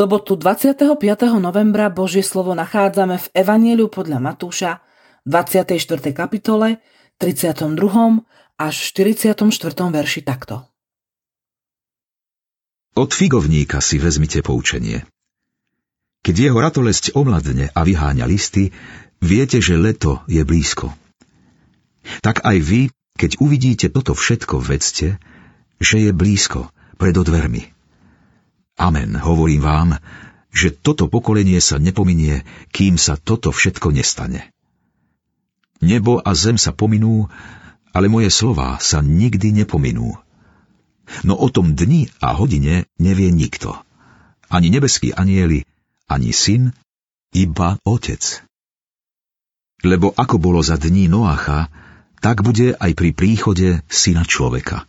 sobotu 25. novembra Božie slovo nachádzame v Evanieliu podľa Matúša 24. kapitole 32. až 44. verši takto. Od figovníka si vezmite poučenie. Keď jeho ratolesť omladne a vyháňa listy, viete, že leto je blízko. Tak aj vy, keď uvidíte toto všetko, vedzte, že je blízko, pred odvermi. Amen, hovorím vám, že toto pokolenie sa nepominie, kým sa toto všetko nestane. Nebo a zem sa pominú, ale moje slová sa nikdy nepominú. No o tom dni a hodine nevie nikto. Ani nebeskí anieli, ani syn, iba otec. Lebo ako bolo za dní Noacha, tak bude aj pri príchode syna človeka.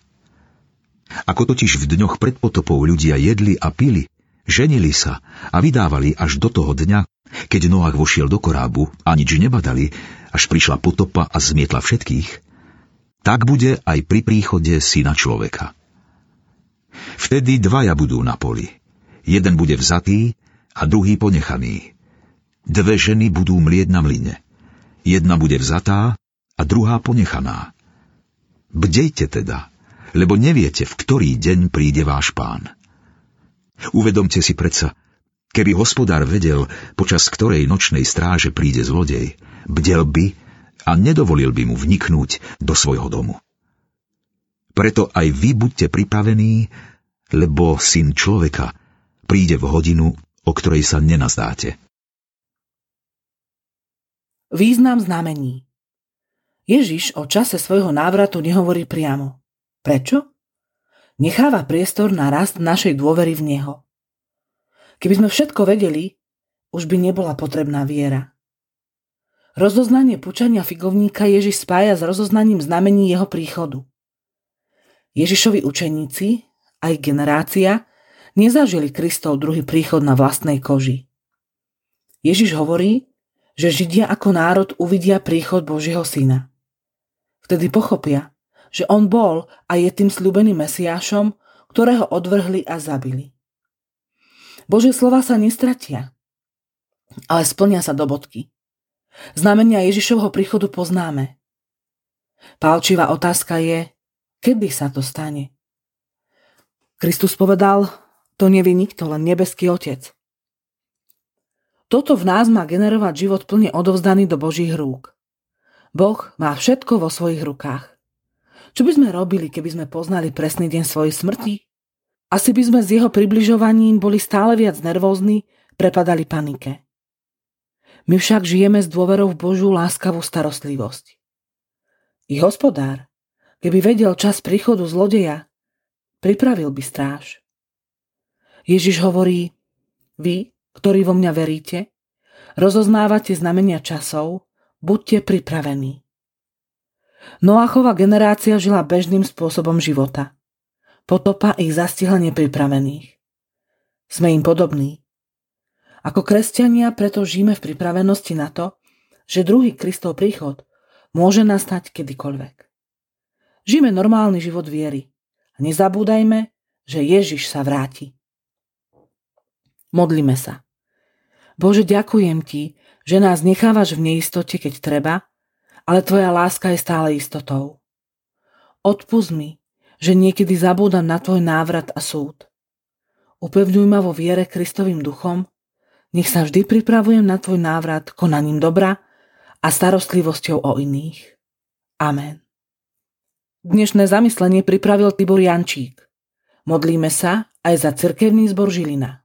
Ako totiž v dňoch pred potopou ľudia jedli a pili, ženili sa a vydávali až do toho dňa, keď Noach vošiel do korábu a nič nebadali, až prišla potopa a zmietla všetkých, tak bude aj pri príchode syna človeka. Vtedy dvaja budú na poli. Jeden bude vzatý a druhý ponechaný. Dve ženy budú mlieť na mline. Jedna bude vzatá a druhá ponechaná. Bdejte teda, lebo neviete, v ktorý deň príde váš pán. Uvedomte si predsa, keby hospodár vedel, počas ktorej nočnej stráže príde zlodej, bdel by a nedovolil by mu vniknúť do svojho domu. Preto aj vy buďte pripravení, lebo syn človeka príde v hodinu, o ktorej sa nenazdáte. Význam znamení Ježiš o čase svojho návratu nehovorí priamo. Prečo? Necháva priestor na rast našej dôvery v Neho. Keby sme všetko vedeli, už by nebola potrebná viera. Rozoznanie pučania figovníka Ježiš spája s rozoznaním znamení jeho príchodu. Ježišovi učeníci, aj generácia, nezažili Kristov druhý príchod na vlastnej koži. Ježiš hovorí, že Židia ako národ uvidia príchod Božieho syna. Vtedy pochopia, že on bol a je tým slúbeným Mesiášom, ktorého odvrhli a zabili. Božie slova sa nestratia, ale splnia sa do bodky. Znamenia Ježišovho príchodu poznáme. Pálčivá otázka je, kedy sa to stane. Kristus povedal, to nevie nikto, len nebeský Otec. Toto v nás má generovať život plne odovzdaný do Božích rúk. Boh má všetko vo svojich rukách. Čo by sme robili, keby sme poznali presný deň svojej smrti? Asi by sme s jeho približovaním boli stále viac nervózni, prepadali panike. My však žijeme s dôverou v Božú láskavú starostlivosť. I hospodár, keby vedel čas príchodu zlodeja, pripravil by stráž. Ježiš hovorí, vy, ktorí vo mňa veríte, rozoznávate znamenia časov, buďte pripravení. Noachova generácia žila bežným spôsobom života. Potopa ich zastihla nepripravených. Sme im podobní. Ako kresťania preto žijeme v pripravenosti na to, že druhý Kristov príchod môže nastať kedykoľvek. Žijeme normálny život viery a nezabúdajme, že Ježiš sa vráti. Modlíme sa. Bože, ďakujem Ti, že nás nechávaš v neistote, keď treba ale tvoja láska je stále istotou. Odpust mi, že niekedy zabúdam na tvoj návrat a súd. Upevňuj ma vo viere Kristovým duchom, nech sa vždy pripravujem na tvoj návrat konaním dobra a starostlivosťou o iných. Amen. Dnešné zamyslenie pripravil Tibor Jančík. Modlíme sa aj za cirkevný zbor Žilina.